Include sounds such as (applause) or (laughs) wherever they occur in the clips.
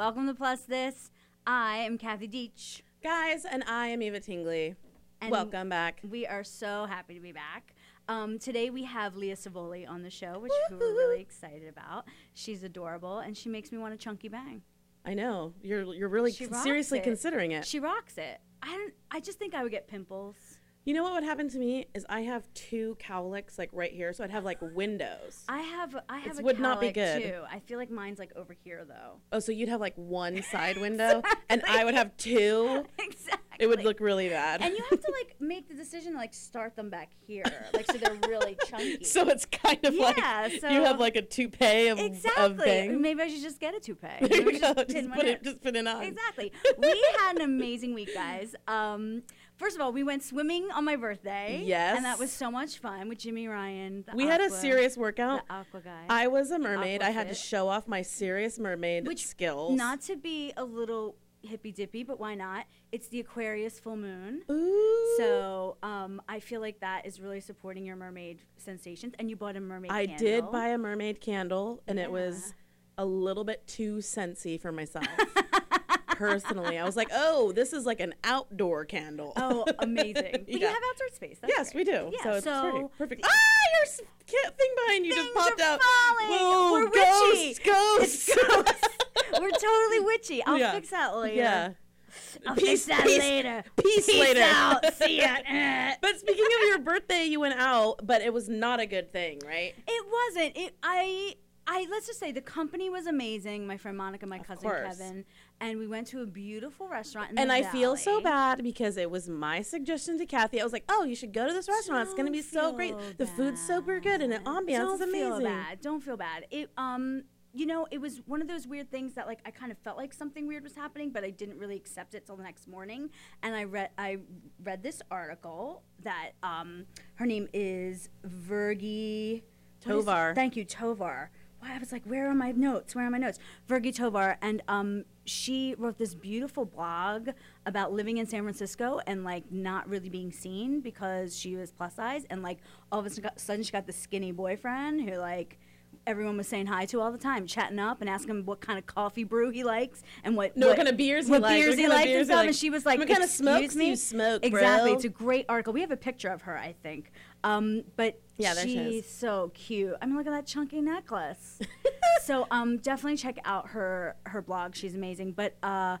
Welcome to Plus This. I am Kathy Deitch. Guys, and I am Eva Tingley. And Welcome back. We are so happy to be back. Um, today we have Leah Cevoli on the show, which we're really excited about. She's adorable, and she makes me want a chunky bang. I know you're you're really con- seriously it. considering it. She rocks it. I don't. I just think I would get pimples. You know what would happen to me is I have two cowlicks like right here, so I'd have like windows. I have. I have It would not be good. too. I feel like mine's like over here though. oh, so you'd have like one (laughs) side window, and I would have two. exactly. It would look really bad. And you have to like make the decision to like start them back here, like so they're really (laughs) chunky. so it's kind of like Yeah, you have like a toupee of, of Exactly. bangs. Maybe I should just get a toupee. There you go. Just one put it, just put it on. Exactly. We had an amazing week, guys. Um, first of all, we went swimming on my birthday. Yes. And that was so much fun with Jimmy Ryan. the We had a aqua- serious the workout. aqua guy. I was a mermaid. I had to show off my serious mermaid Which- skills. Not to be a little hippy dippy, but why not? It's the Aquarius full moon. Ooh. So um, I feel like that is really supporting your mermaid sensations. And you bought a mermaid I candle. did buy a mermaid candle, and it was a little bit too sensy for myself. (laughs) Personally, I was like, "Oh, this is like an outdoor candle." Oh, amazing. (laughs) Yeah. have outdoor space. That's yes, great. we do. Yeah, so it's so pretty perfect. Ah, your thing behind you just popped out. falling. Whoa, We're ghosts, witchy. ghosts, We're totally witchy. I'll Yeah. fix that later. Yeah. I'll Peace- fix that peace- later. peace later. out. (laughs) See ya. Eh. But speaking of your birthday, you went out, but it was not a good thing, right? It wasn't. It. I. I let's just say the company was amazing. My friend Monica, my cousin course. Kevin, and we went to a beautiful restaurant. And I feel so bad because it was my suggestion to Kathy. I was like, "Oh, you should go to this restaurant. it's going to be so great. feel The food's super good, and the bad. ambiance Don't is amazing." feel bad. Don't feel bad. It um you know, it was one of those weird things that like I kind of felt like something weird was happening, but I didn't really accept it till the next morning. And I read I read this article that um her name is Virgie what is? Tovar. Thank you, Tovar. Why I was like, where are my notes? Where are my notes? Virgie Tovar, and um, she wrote this beautiful blog about living in San Francisco and like not really being seen because she was plus size, and like all of a sudden she got the skinny boyfriend who like everyone was saying hi to all the time, chatting up and asking him what kind of coffee brew he likes and what No, what kind of beers he what likes, beers what he likes beers and stuff. And she was like, What kind of smokes me?" you smoke, Exactly. bro? It's a great article. We have a picture of her, I think. Um, but Yeah, there she she's so cute. I mean, look at that chunky necklace. (laughs) so um, definitely check out her her blog. She's amazing. But uh,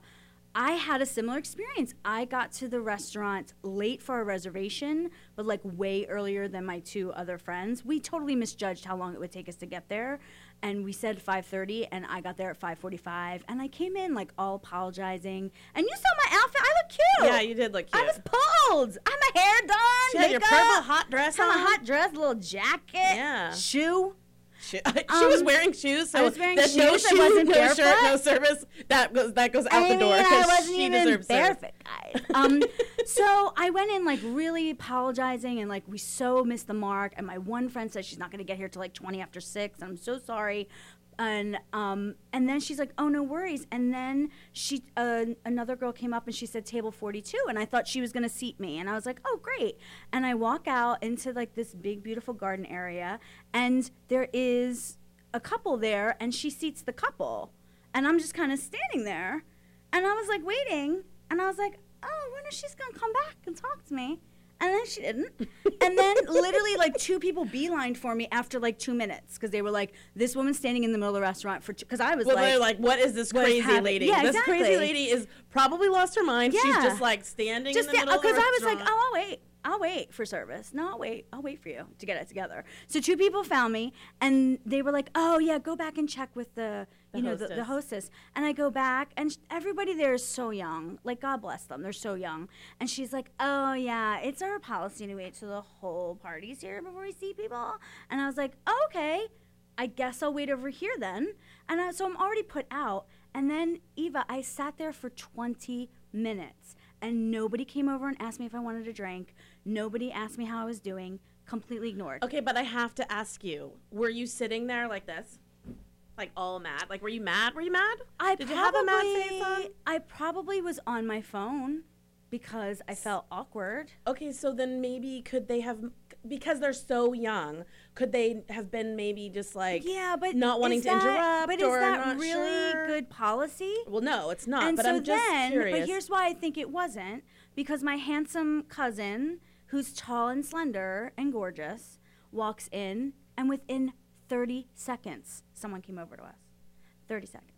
I had a similar experience. I got to the restaurant late for a reservation, but like way earlier than my two other friends. We totally misjudged how long it would take us to get there, and we said 5:30, and I got there at 5:45, and I came in like all apologizing. And you saw my outfit. I cute. Yeah, you did look cute. I was pulled. I'm a hair done. She had your purple hot dress on. hot dress, little jacket, Yeah. shoe. She, (laughs) she was Um, wearing shoes, so I was wearing that no shoes, I no shirt, barefoot. no service. That goes that goes out I the door mean, I because wasn't she even deserves barefoot, guys. Um, (laughs) so I went in like really apologizing and like we so missed the mark. And my one friend said she's not going to get here till like twenty after six. And I'm so sorry. And um, and then she's like, oh no worries. And then she uh, another girl came up and she said table 42, and I thought she was going to seat me. And I was like, oh great. And I walk out into like this big beautiful garden area, and there is a couple there, and she seats the couple, and I'm just kind of standing there. And I was like waiting, and I was like, oh, I wonder if she's gonna come back and talk to me. And then she didn't. and then literally like two people beelined for me after like two minutes because they were like, this woman's standing in the middle of the restaurant for because I was Well, like, they're like, what is this what is crazy happening? lady? Yeah, this exactly. crazy lady is probably lost her mind. She's just like standing just in the middle of the uh, because I was like, oh, I'll wait. I'll wait for service. No, I'll wait. I'll wait for you to get it together. So two people found me, and they were like, "Oh yeah, go back and check with the, The you know, the, the hostess. hostess." And I go back, and sh- everybody there is so young. Like God bless them, they're so young. And she's like, "Oh yeah, it's our policy to wait till the whole party's here before we see people." And I was like, oh, "Okay." I guess I'll wait over here then. And I, so I'm already put out. And then, Eva, I sat there for 20 minutes and nobody came over and asked me if I wanted a drink. Nobody asked me how I was doing. Completely ignored. Okay, but I have to ask you: Were you sitting there like this, like all mad? Like, were you mad? Were you mad? I Did you have a mad face on? I probably was on my phone. because I felt awkward. Okay, so then maybe could they have because they're so young, could they have been maybe just like Yeah, but not wanting is to interrupt But is or that not really sure? good policy? Well, no, it's not. and but so I'm just then, curious. but here's why I think it wasn't because my handsome cousin, who's tall and slender and gorgeous, walks in, and within 30 seconds, someone came over to us. 30 seconds.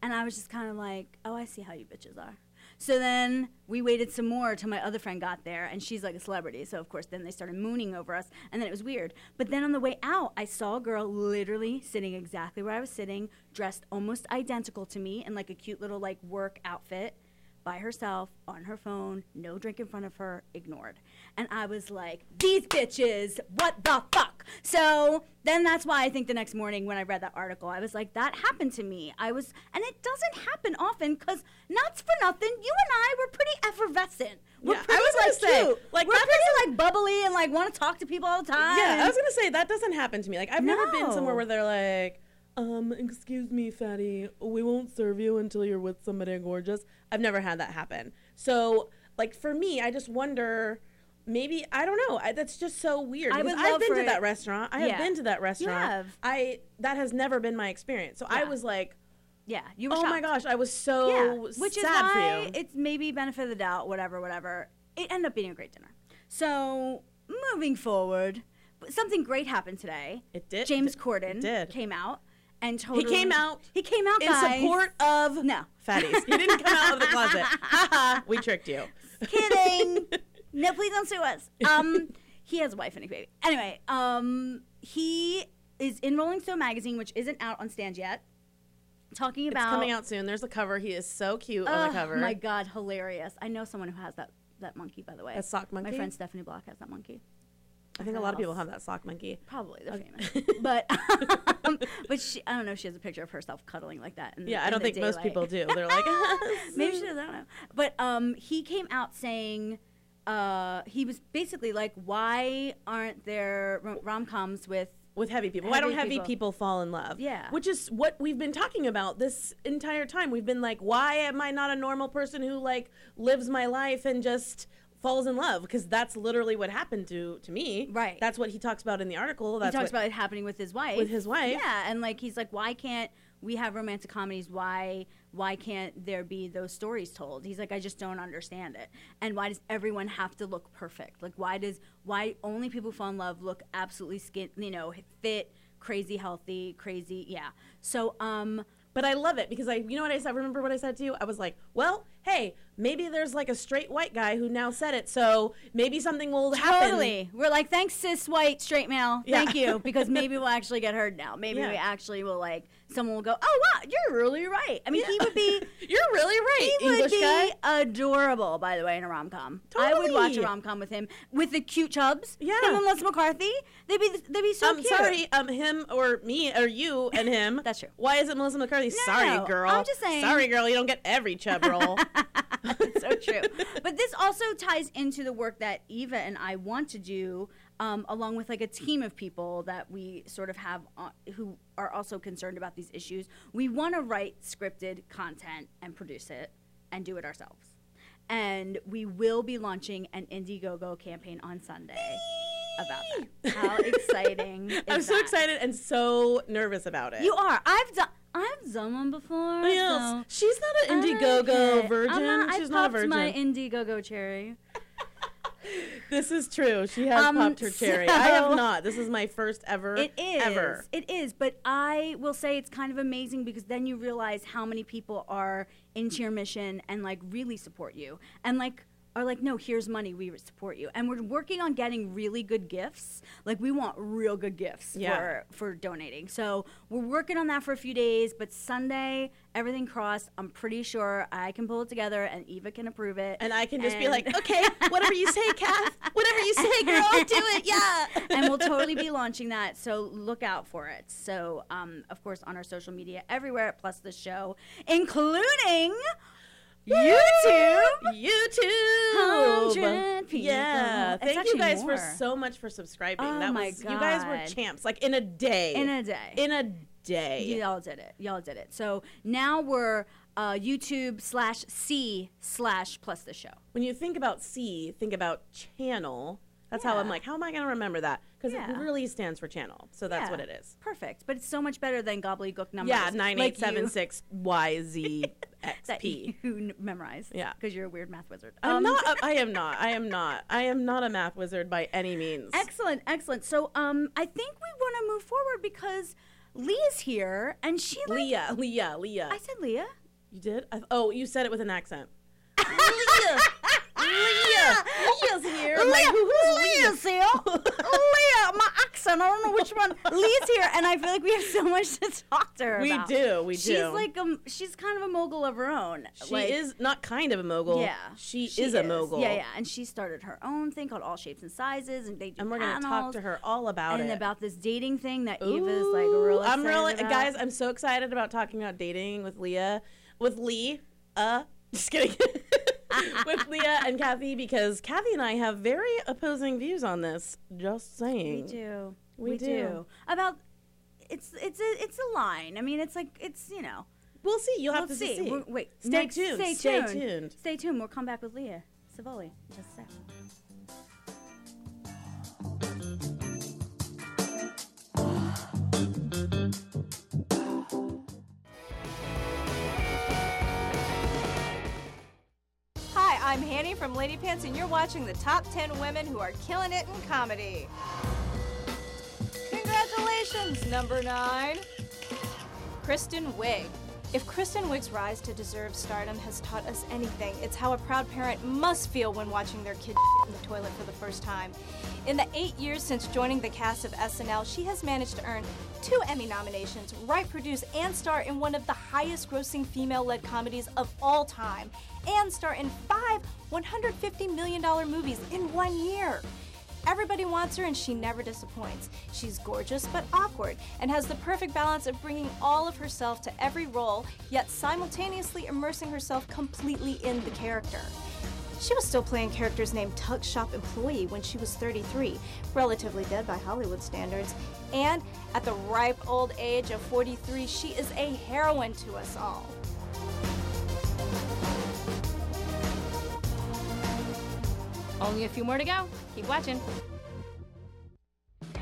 And I was just kind of like, oh, I see how you bitches are. So then we waited some more till my other friend got there, and she's like a celebrity. So, of course, then they started mooning over us, and then it was weird. But then on the way out, I saw a girl literally sitting exactly where I was sitting, dressed almost identical to me in like a cute little like work outfit by herself on her phone, no drink in front of her, ignored. And I was like, these bitches, what the fuck? So then that's why I think the next morning when I read that article, I was like, that happened to me. I was, and it doesn't happen often because, nuts for nothing, you and I were pretty effervescent. We're Yeah, I pretty was gonna like say, cute. like, we're pretty like bubbly and like want to talk to people all the time. yeah, I was gonna say that doesn't happen to me. Like I've never been somewhere where they're like, um, excuse me, fatty, we won't serve you until you're with somebody gorgeous. I've never had that happen. So, like for me, I just wonder. Maybe I don't know. I, that's just so weird. I would I've been to it- that restaurant. I have been to that restaurant. You have. I that has never been my experience. So I was like, yeah, you were oh my gosh, I was so yeah, which is sad why for you. it's maybe benefit of the doubt, whatever, whatever. It ended up being a great dinner. So moving forward, something great happened today. It did- James Corden did. came out and totally he came out. He came out in guys. support of No. fatties. He didn't come out of the closet. Ha (laughs) ha. We tricked you. Kidding. (laughs) no, please don't sue us. (laughs) Um, he has a wife and a baby. Anyway, um, he is in Rolling Stone magazine, which isn't out on stand yet. Talking about It's coming out soon. There's a cover. He is so cute on the cover. Oh my god, hilarious! I know someone who has that that monkey, by the way. That sock monkey? My friend Stephanie Block has that monkey. I think a lot of people have that sock monkey. Probably they're Okay. famous, (laughs) but um, but she, I don't know. if She has a picture of herself cuddling like that. In, Yeah, I don't think most people do. (laughs) They're like, Maybe she does. I don't know. But um, he came out saying uh, he was basically like, why aren't there rom coms with with heavy people. Why don't Heavy heavy people. people fall in love? Yeah. Which is what we've been talking about this entire time. We've been like, why am I not a normal person who like lives my life and just falls in love? Because that's literally what happened to to me. Right. That's what he talks about in the article. he talks about it happening with his wife. With his wife. Yeah, and like he's like, why can't we have romantic comedies? Why why can't there be those stories told? He's like, I just don't understand it. And why does everyone have to look perfect? Like why does why only people who fall in love look absolutely skin you know fit, crazy healthy, crazy yeah. So um. But I love it because I, you know what I said? Remember what I said to you? I was like, well, hey, maybe there's like a straight white guy who now said it, so maybe something will happen. Totally. We're like, thanks, cis white straight male. Yeah. Thank you. (laughs) Because maybe we'll actually get heard now. Maybe Yeah. we actually will like someone will go, Oh wow, you're really right. I mean he would be (laughs) You're really right, he English would be guy. adorable, by the way, in a rom com. Totally. I would watch a rom com with him. With the cute chubs. Yeah. Him and Melissa McCarthy. They'd be they'd be so I'm cute. sorry, um, him or me or you and (laughs) him. That's true. Why is it Melissa McCarthy? sorry, girl. I'm just saying- Sorry, girl. You don't get every chub roll. (laughs) It's so true. But this also ties into the work that Eva and I want to do, um, along with like a team of people that we sort of have uh, who are also concerned about these issues. We want to write scripted content and produce it and do it ourselves. And we will be launching an Indiegogo campaign on Sunday about that. How exciting! (laughs) Is I'm so that? excited and so nervous about it. You are. I've done. I've done one before. Yes. so She's not an Indiegogo okay. virgin. Not, She's I not a popped virgin. my Indiegogo cherry. (laughs) this is true. She has Um, popped her cherry. I have not. This is my first ever. (laughs) It is. Ever. It is. But I will say it's kind of amazing because then you realize how many people are into your mission and like really support you and like are like, no, here's money, we support you. And we're working on getting really good gifts. Like we want real good gifts Yeah. for for donating. So we're working on that for a few days, but Sunday, everything crossed. I'm pretty sure I can pull it together and Eva can approve it. And I can just be like, okay, whatever you say, Kath. Whatever you say, girl, do it. (laughs) Yeah. and we'll totally be launching that. So look out for it. So, um, of course, on our social media everywhere, plus the show, including YouTube. YouTube. 100 people. Yeah. It's Thank you guys for so much for subscribing. Oh that my was you guys were champs. Like in a day. In a day. In a day. Y'all did it. Y'all did it. So now we're uh, YouTube slash C slash plus the show. When you think about C, think about channel. That's how I'm like, how am I going to remember that? Because Yeah. it really stands for channel. So that's Yeah. what it is. Perfect, but it's so much better than gobbledygook numbers. Yeah, like nine you- eight seven six Y Z X (laughs) that P. you (laughs) n- memorize. Yeah. because you're a weird math wizard. I'm Um, not. a- (laughs) I am not. I am not. I am not a math wizard by any means. Excellent, excellent. So, um, I think we want to move forward because Leah's here, and she like Leah, Leah, Leah. I said Leah. you did? I, oh, you said it with an accent. Leah, Leah, Leah's here. I'm like, who's Leah? Here. (laughs) Leah, my accent. I don't know which one. Leah's here, and I feel like we have so much to talk to her We about. do, we do. She's like um, she's kind of a mogul of her own. She Like, is not kind of a mogul. Yeah, she, is a mogul. Yeah, yeah, and she started her own thing called All Shapes and Sizes, and they do And we're gonna talk to her all about and it. about this dating thing that Eva's like Ooh, real. I'm really about. guys. I'm so excited about talking about dating with Leah, with Lee. Uh, just kidding. (laughs) with Leah and Kathy because Kathy and I have very opposing views on this. Just saying. We do. We do. About it's it's a it's a line. I mean, it's like it's you know. We'll see. You'll have we'll to see. see. Wait, Stay next- tuned. Stay, Stay tuned. tuned. Stay tuned. We'll come back with Leah Cevoli. Just a sec. I'm Hanny from Lady Pants, and you're watching the top 10 women who are killing it in comedy. Congratulations, number nine, Kristen Wiig. If Kristen Wiig's rise to deserved stardom has taught us anything, it's how a proud parent must feel when watching their kid (laughs) in the toilet for the first time. In the eight years since joining the cast of SNL, she has managed to earn two Emmy nominations, write, produce, and star in one of the highest grossing female led comedies of all time, and star in five $150 million movies in one year. Everybody wants her and she never disappoints. She's gorgeous but awkward and has the perfect balance of bringing all of herself to every role, yet simultaneously immersing herself completely in the character. She was still playing characters named Tuck Shop Employee when she was 33, relatively dead by Hollywood standards. And at the ripe old age of 43, she is a heroine to us all. Only a few more to go. Keep watching.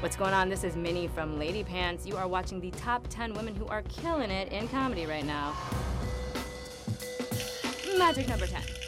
What's going on? This is Minnie from Lady Pants. You are watching the top 10 women who are killing it in comedy right now. Magic number 10.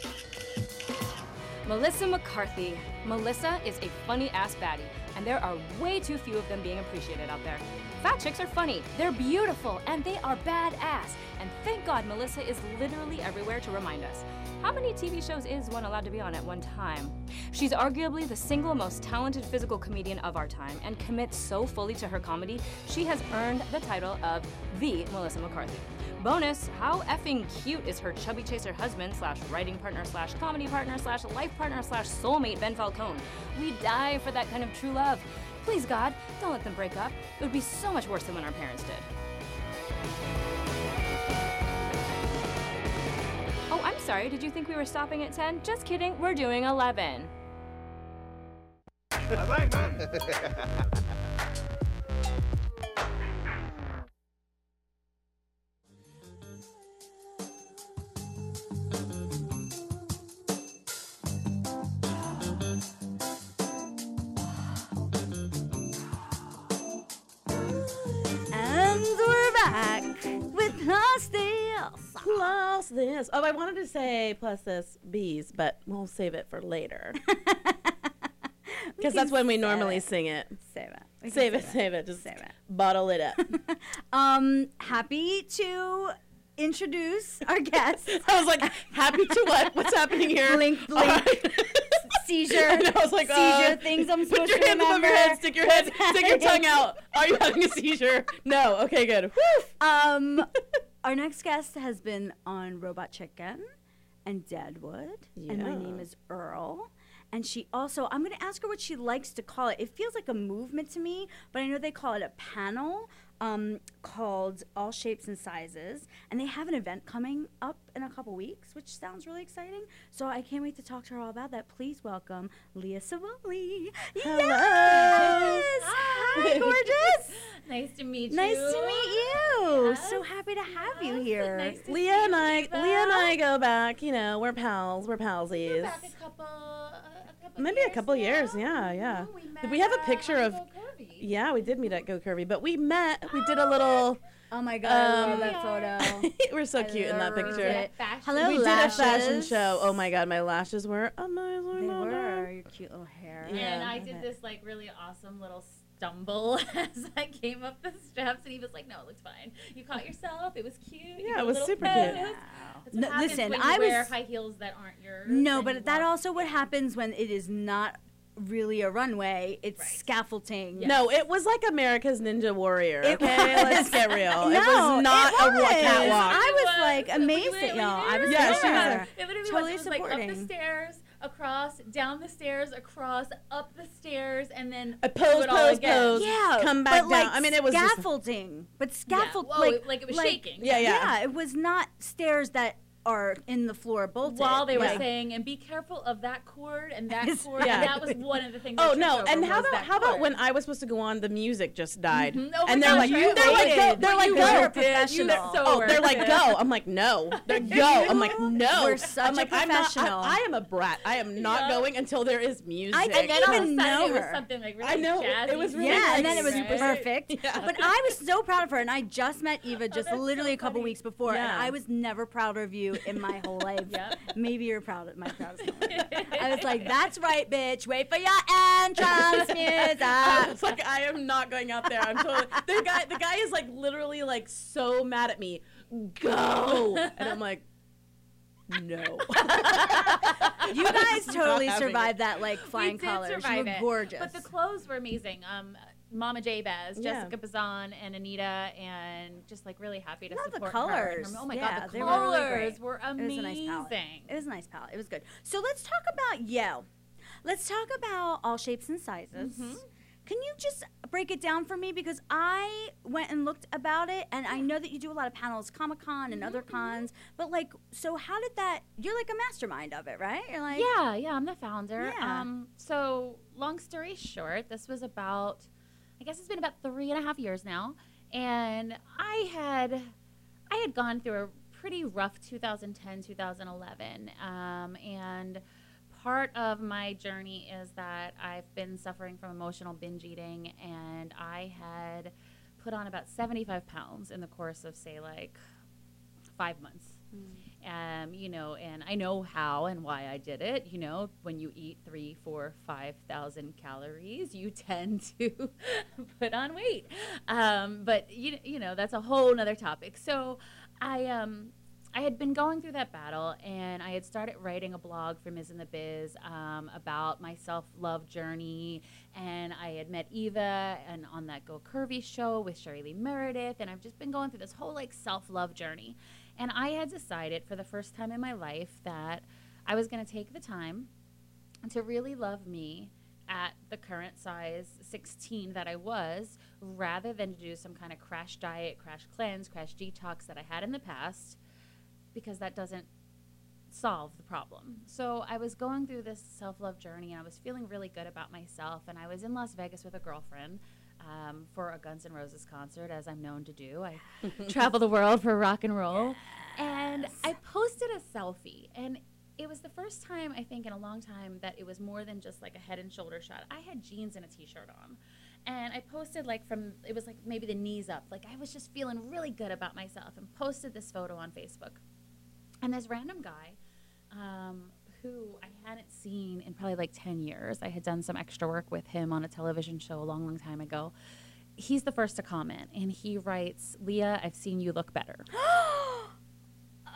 Melissa McCarthy. Melissa is a funny ass baddie, and there are way too few of them being appreciated out there. Fat chicks are funny, they're beautiful, and they are badass. And thank God Melissa is literally everywhere to remind us. How many TV shows is one allowed to be on at one time? She's arguably the single most talented physical comedian of our time and commits so fully to her comedy, she has earned the title of the Melissa McCarthy. Bonus, how effing cute is her chubby chaser husband slash writing partner slash comedy partner slash life partner slash soulmate Ben Falcone. We die for that kind of true love. Please God, don't let them break up. It would be so much worse than when our parents did. Sorry. Did you think we were stopping at 10? Just kidding. We're doing 11. (laughs) And (laughs) Oh, I wanted to say plus this bees, but we'll save it for later. (laughs) Because (laughs) that's when we normally it. save it. Save it. Can Save it, save it. Just Save it. bottle it up. (laughs) Um, happy to introduce our guest. (laughs) I was like, happy to what? What's happening here? Blink, blink. right. Seizure. (laughs) And I was like, seizure uh, things I'm supposed to remember. Put your hands above your head. Stick your head. Stick your tongue out. Are you having a seizure? No. Okay, good. (laughs) Um, our next guest has been on Robot Chicken and Deadwood, and my name is Earl. And she also I'm going to ask her what she likes to call it. It feels like a movement to me, but I know they call it a panel um, called All Shapes and Sizes, and they have an event coming up in a couple weeks, which sounds really exciting. So I can't wait to talk to her all about that. Please welcome Leah Cevoli. Hello. Yes! Hi, (laughs) gorgeous. Nice to meet you. nice to meet you. Yes. So happy to have you here. nice to Leah see and I, Eva. Leah and I go back. You know, we're pals. We're We're palsies. back a couple, a, a couple Maybe a couple now. years, yeah, yeah. We Did met, we have a uh, picture on of- Go Yeah, we did meet at Go Curvy, but we met. We did a little. Oh my god, I love Um, that photo. (laughs) we're so I cute in that picture. it. Hello, we did a fashion show. Oh my god, my lashes were amazing. They oh were your cute little hair. And Yeah. I did this like really awesome little stumble (laughs) as I came up the steps, and he was like, "No, it looks fine. You caught yourself. It was cute. Yeah, it was super pose." cute. Wow. That's what No, listen, when you I wear was high heels that aren't yours. no, and you but that walk- also what happens when it is not really a runway. It's Right. scaffolding. Yeah. No, it was like America's Ninja Warrior. It Okay, let's get real. it No, was not it a wa- was. catwalk. I was It like was. amazed at y'all. I was Yeah, she was there. there. It literally Totally was. It was like up the supporting. stairs, across, down the stairs, across, up the stairs, and then A do pose, all pose, again. pose. Yeah, Come back but like down. I mean, it was just- scaffolding, but scaffold Whoa, like it- like it was like- shaking. Yeah, yeah. Yeah, it was not stairs that are in the floor bolted. While they were Like, saying, and be careful of that cord and that (laughs) Yes. cord. Yeah. That was one of the things. Oh no! And how about that how about when I was supposed to go on, the music just died, Mhm. Oh and they're gosh, like, you they're like, go, they're like, you go, worked it. You professional. so oh, they're like, go. I'm like, no, they're go. I'm like, (laughs) no. We're such I'm a like, I'm not, professional. I, I am a brat. I am not Yeah. going until there is music. I And then all even sudden know it was her. something like really I know, it- jazzy. it was really yeah, like and then it was right? perfect. (laughs) Yeah. But I was so proud of her, and I just met Eva just that's literally so a couple funny. weeks before, and Yeah. I was never prouder of you in my whole life. (laughs) Yep. Maybe you're proud of my proudest moment. (laughs) I was like, "That's right, bitch. Wait for your entrance (laughs) music." I was like, I am not going out there. I'm totally. The guy, the guy is like literally like so mad at me. Go, and I'm like, no. you guys totally survived it. that like We flying did colors. You survive were it. gorgeous. But the clothes were amazing. Um, Mama Jabez, Yeah. Jessica Bazan, and Anita, and just like really happy to Love the support her. and her- colors. Oh my Yeah, god, the they were really colors were It was amazing. a nice palette. It was a nice palette. It was good. So let's talk about Yale. Let's talk about all shapes and sizes. Mm-hmm. Can you just break it down for me? Because I went and looked about it, and I know that you do a lot of panels, Comic Con and Mm-hmm, other cons. But like, so how did that? You're like a mastermind of it, right? You're like, Yeah, yeah, I'm the founder. Yeah. Um, so long story short, this was about, I guess it's been about three and a half years now, and I had, I had gone through a pretty rough 2010, 2011, um, and part of my journey is that I've been suffering from emotional binge eating, and I had put on about 75 pounds in the course of say like five months um, you know, and I know how and why I did it. You know, when you eat three, four, five thousand calories, you (laughs) tend to put on weight. Um, but you, you know, that's a whole other topic. So, I um, I had been going through that battle, and I had started writing a blog for Ms. in the Biz um, about my self love journey. And I had met Eva and on that Go Curvy show with Sherry Lee Meredith, and I've just been going through this whole like self love journey. And I had decided for the first time in my life that I was going to take the time to really love me at the current size 16 that I was, rather than to do some kind of crash diet, crash cleanse, crash detox that I had in the past, because that doesn't solve the problem. So I was going through this self love journey and I was feeling really good about myself. And I was in Las Vegas with a girlfriend. Um, for a Guns N' Roses concert, as I'm known to do, I (laughs) travel the world for rock and roll, and I posted a selfie, and it was the first time I think in a long time that it was more than just like a head and shoulder shot. I had jeans and a t-shirt on, and I posted like from it was like maybe the knees up, like I was just feeling really good about myself, and posted this photo on Facebook, and this random guy. Um, who I hadn't seen in probably like 10 years. I had done some extra work with him on a television show a long, long time ago. He's the first to comment, and he writes, Leah, I've seen you look better. (gasps)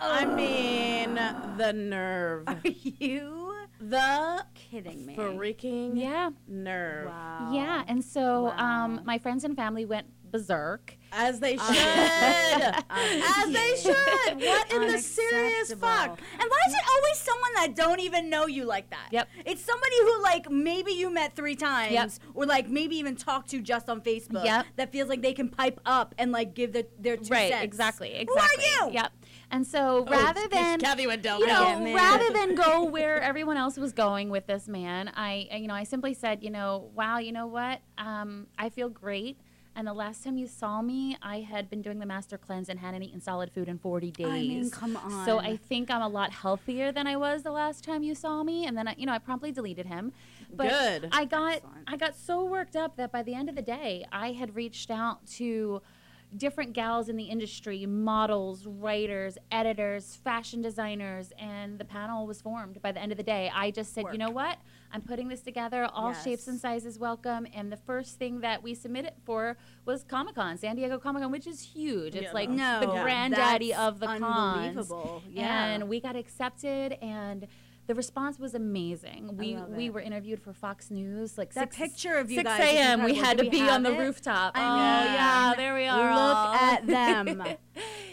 I mean, the nerve, Are you the kidding me? freaking Yeah. nerve. Wow. Yeah, and so um, my friends and family went berserk. As they should. (laughs) As they should. What in the serious fuck? And why is it always someone that don't even know you like that? Yep. It's somebody who like maybe you met three times Yep. or like maybe even talked to just on Facebook. Yep. That feels like they can pipe up and like give their their two right, cents. exactly, Who are you? Yep. And so rather than Kathy went down you know, man. rather than (laughs) go where everyone else was going with this man, I, I- you know, I simply said, you know, wow, you know what? Um, I feel great. And the last time you saw me, I had been doing the master cleanse and hadn't eaten solid food in 40 days. I mean, come on. So I think I'm a lot healthier than I was the last time you saw me. And then, I, you know, I promptly deleted him. But Good. I got, Excellent. I got so worked up that by the end of the day, I had reached out to different gals in the industry models writers editors fashion designers and the panel was formed by the end of the day. I just said you know what? I'm putting this together all shapes and sizes welcome. And the first thing that we submitted for was comic-con san diego comic-con which is huge. It's Yeah, like no, the granddaddy that's of the cons. Yeah. and we got accepted and the response was amazing. We we were interviewed for Fox News. Like That six, picture of you 6 guys is a.m. We had to we be on the it? rooftop. I oh mean, yeah, there we are. Look all. at (laughs) them.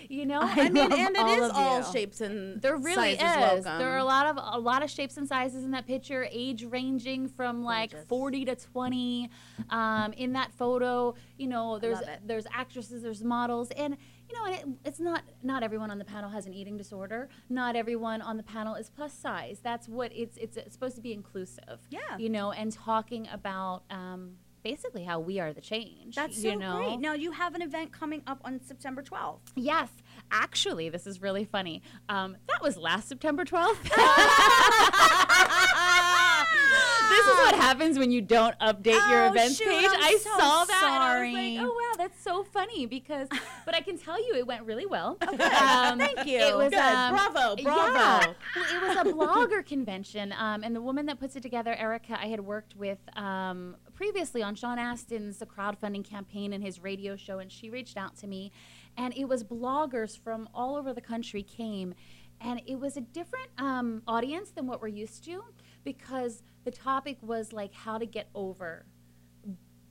you know, I mean, and it all is all shapes and there really sizes is. welcome. There are a lot of a lot of shapes and sizes in that picture, age ranging from like Gorgeous. 40 to 20. Um, in that photo, you know, there's there's actresses, there's models, and you know, and it, it's not not everyone on the panel has an eating disorder. Not everyone on the panel is plus size. That's what it's it's, it's supposed to be inclusive. Yeah. You know, and talking about um, basically how we are the change. That's you so know? great. Now you have an event coming up on September 12th. Yes, actually, this is really funny. Um, that was last September 12th. (laughs) (laughs) (laughs) this is what happens when you don't update your Oh, events shoot, page. I'm I so saw that sorry. and I was like, oh wow, that's so funny because, but I can tell you it went really well. (laughs) Um, Thank you. It was Good. um, Bravo, yeah. bravo. Well, it was a blogger convention, um, and the woman that puts it together, Erica, I had worked with um, previously on Sean Astin's crowdfunding campaign and his radio show, and she reached out to me, and it was bloggers from all over the country came, and it was a different um, audience than what we're used to because the topic was like how to get over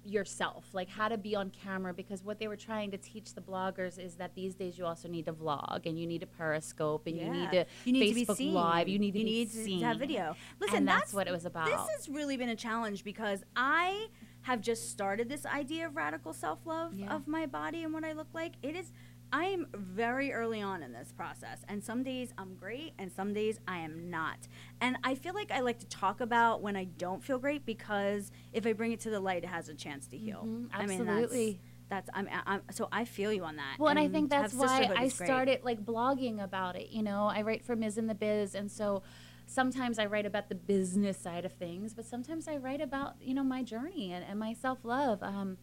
yourself, like how to be on camera, because what they were trying to teach the bloggers is that these days you also need to vlog and you need a periscope and you need to you need Facebook to be seen. Live, you need to you be need seen. to have video. Listen, and that's, what it was about. This has really been a challenge because I have just started this idea of radical self love Yeah. of my body and what I look like. It is. I am very early on in this process, and some days I'm great, and some days I am not. And I feel like I like to talk about when I don't feel great because if I bring it to the light, it has a chance to heal. Mhm, I mean, absolutely. that's, that's I'm, I'm so I feel you on that. Well, and I think that's why I started like blogging about it. You know, I write for Ms. in the Biz, and so sometimes I write about the business side of things, but sometimes I write about you know my journey and, and my self love. Um,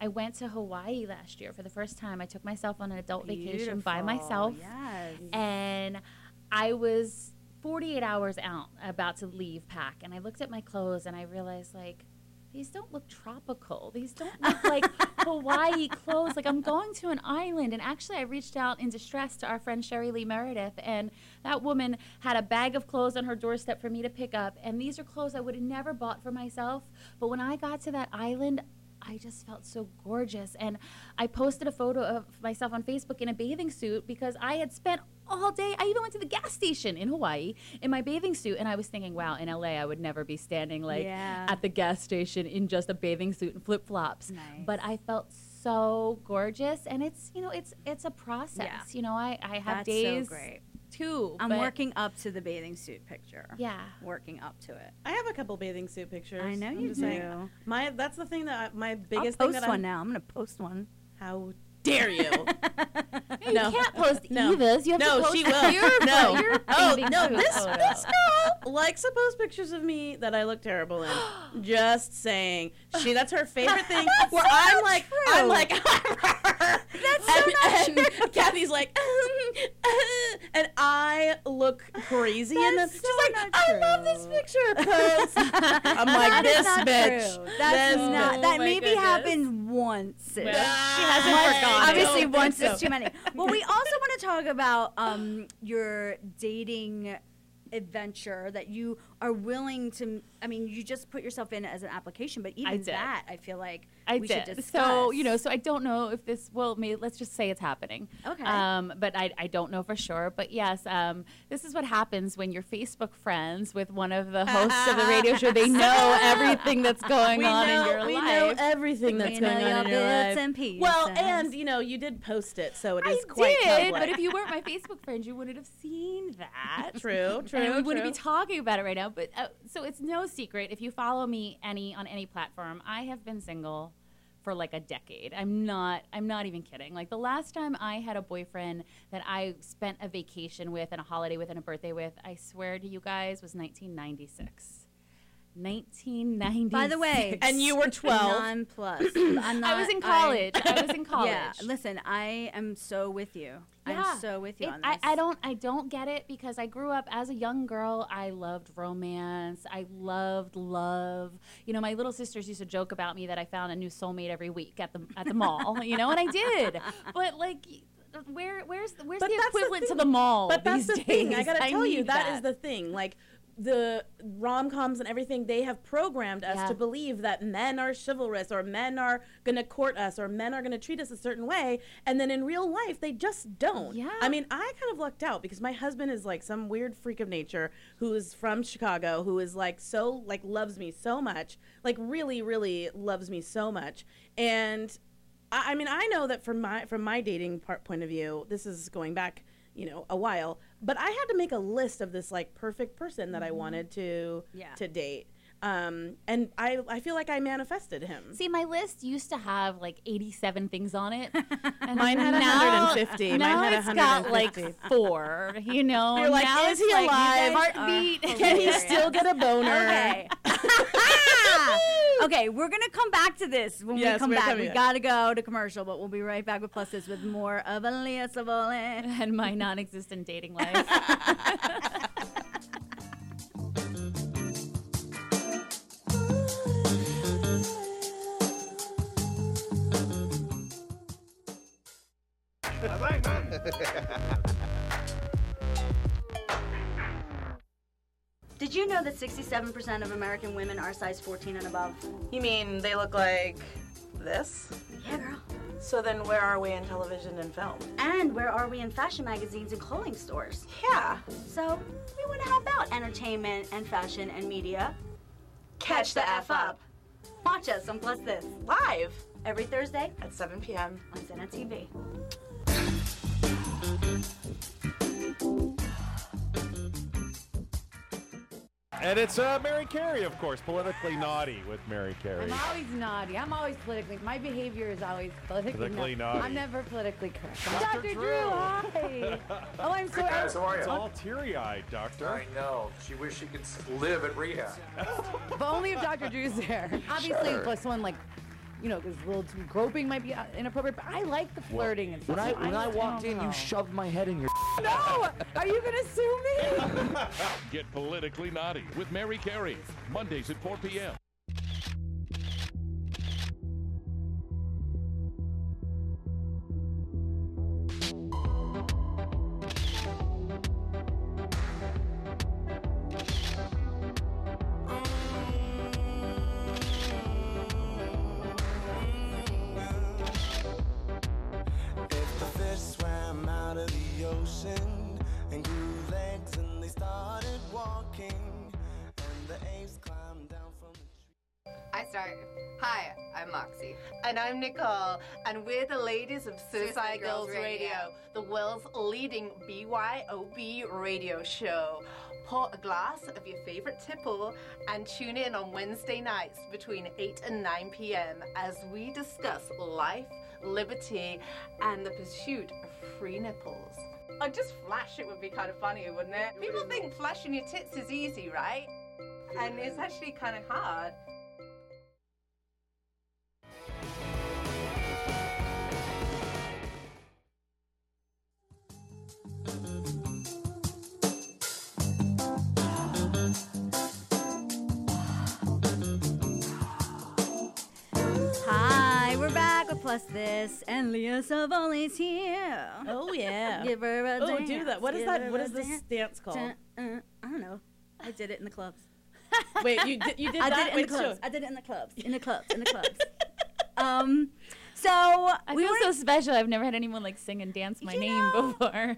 I went to Hawaii last year for the first time. I took myself on an adult vacation by myself, Yes. and I was 48 hours out, about to leave pack, and I looked at my clothes and I realized like. These don't look tropical. These don't look like (laughs) Hawaii clothes. Like I'm going to an island. And actually, I reached out in distress to our friend Sherry Lee Meredith, and that woman had a bag of clothes on her doorstep for me to pick up. And these are clothes I would have never bought for myself. But when I got to that island, I just felt so gorgeous. And I posted a photo of myself on Facebook in a bathing suit because I had spent all day. I even went to the gas station in Hawaii in my bathing suit. And I was thinking, wow, in LA, I would never be standing like Yeah. at the gas station in just a bathing suit and flip flops. Nice. But I felt so gorgeous. And it's, you know, it's it's a process. Yeah. You know, I, I have That's days so great. Too. I'm but- working up to the bathing suit picture. Yeah. Working up to it. I have a couple bathing suit pictures. I know I'm you do. saying. My that's the thing that I, my I'll biggest post thing that one I'm, now. I'm gonna post one. How dare you? (laughs) You No. can't post No. Eva's. You have No, to post she will. Your, No. Your Oh, no, suit this- photo. this girl likes to post pictures of me that I look terrible in. (gasps) Just saying. She that's her favorite (laughs) thing. where so I'm not like true. I'm like (laughs) That's and, so not and (laughs) Kathy's like and I look crazy in them. That's She's like, not I love this picture. Post. I'm like That is this bitch. true. That's This not. bitch. That Oh maybe goodness. happened once. Well, she hasn't I forgotten. don't Obviously, once so. is too many. Well, we also want to talk about um, your dating adventure that you are willing to. I mean, you just put yourself in as an application, but even did. that, I feel like I we did. should discuss. So you know, so I don't know if this. Well, maybe let's just say it's happening. Okay. Um, but I, I don't know for sure. But yes, um, this is what happens when you're Facebook friends with one of the hosts of the radio show. They know everything that's going we on know, in your we life. know everything that's We going on in your your life. and pieces. Well, and you know, you did post it, so it is I quite did, public. but if you weren't my Facebook friend, you wouldn't have seen that. True, (laughs) true, and we wouldn't be talking about it right now. But uh, so it's no secret if you follow me any on any platform, I have been single for like a decade. I'm not. I'm not even kidding. Like the last time I had a boyfriend that I spent a vacation with and a holiday with and a birthday with, I swear to you guys, was 1996. 1996. by the way, And you were 12. Non plus. I'm (clears throat) not. I was in college. I, was in (laughs) college. Yeah, listen, I am so with you. Yeah. I'm so with you It- on I, this. I don't I don't get it because I grew up as a young girl. I loved romance. I loved love. You know, my little sisters used to joke about me that I found a new soulmate every week at the at the mall. (laughs) You know, and I did. But like, where where's where's But the that's the equivalent to the mall? But that's these the thing. I gotta tell you, need that is the thing. Like the rom coms and everything, they have programmed us Yeah. to believe that men are chivalrous or men are gonna court us or men are gonna treat us a certain way, and then in real life they just don't. Yeah. I mean, I kind of lucked out because my husband is like some weird freak of nature who is from Chicago, who is like so like loves me so much, like really, really loves me so much, and I, I mean, I know that from my from my dating part point of view, this is going back, you know, a while. But I had to make a list of this like perfect person that I mm-hmm. wanted to Yeah. to date, um, and I I feel like I manifested him. See, my list used to have like 87 things on it. (laughs) And Mine had now- 150. Mine Now had it's got like four. You know, (laughs) You're like, now is he like, alive? Heartbeat. (laughs) Can he still get a boner? Okay. okay, we're gonna come back to this when Yes, we come back. We gotta go to commercial, but we'll be right back with pluses with more of Aaliyah Cevoli. and my non-existent dating life. Did you know that 67% of American women are size 14 and above? You mean they look like this? Yeah, girl. So then, where are we in television and film? And where are we in fashion magazines and clothing stores? Yeah. So we want to help out entertainment and fashion and media. Catch the F up. Watch us on Plus This Live every Thursday at 7 p.m. on Senna TV. And it's uh, Mary Carey, of course, politically naughty with Mary Carey. I'm always naughty. I'm always politically. My behavior is always politically, Politically nau- naughty. I'm never politically correct. Dr. Dr. Drew. Drew, hi. oh, I'm so. guys, how are It's you? all teary-eyed, Doctor. I know. She wished she could live at rehab. But only if Dr. Drew's there. (laughs) Obviously, Sure. like someone like, you know, because a little too groping might be uh, inappropriate. But I like the flirting and stuff. When I so when I don't walked in, know. you shoved my head in your. (laughs) No, are you gonna sue me? (laughs) Get politically naughty with Mary Carey. Mondays at 4 p.m. start. Hi, I'm Moxie. And I'm Nicole, and we're the ladies of Suicide, Suicide Girls, Girls Radio, Radio. the world's leading BYOB radio show. Pour a glass of your favorite tipple and tune in on Wednesday nights between 8 and 9 p.m. as we discuss life, liberty, and the pursuit of free nipples. Oh, just flash it would be kind of funny, wouldn't it? People think flashing your tits is easy, right? And it's actually kind of hard. Plus This, and Leah Cevoli's here. Oh yeah. (laughs) Give her a Oh, dance. do that. What is give that? her What a is this dance. dance called? Dun, uh, I don't know. I did it in the clubs. (laughs) Wait, you did, you did I that? did it in Wait, the clubs. so- I did it in the clubs. In the clubs. In the (laughs) clubs. um, so I we feel were so special. I've never had anyone like sing and dance my name before.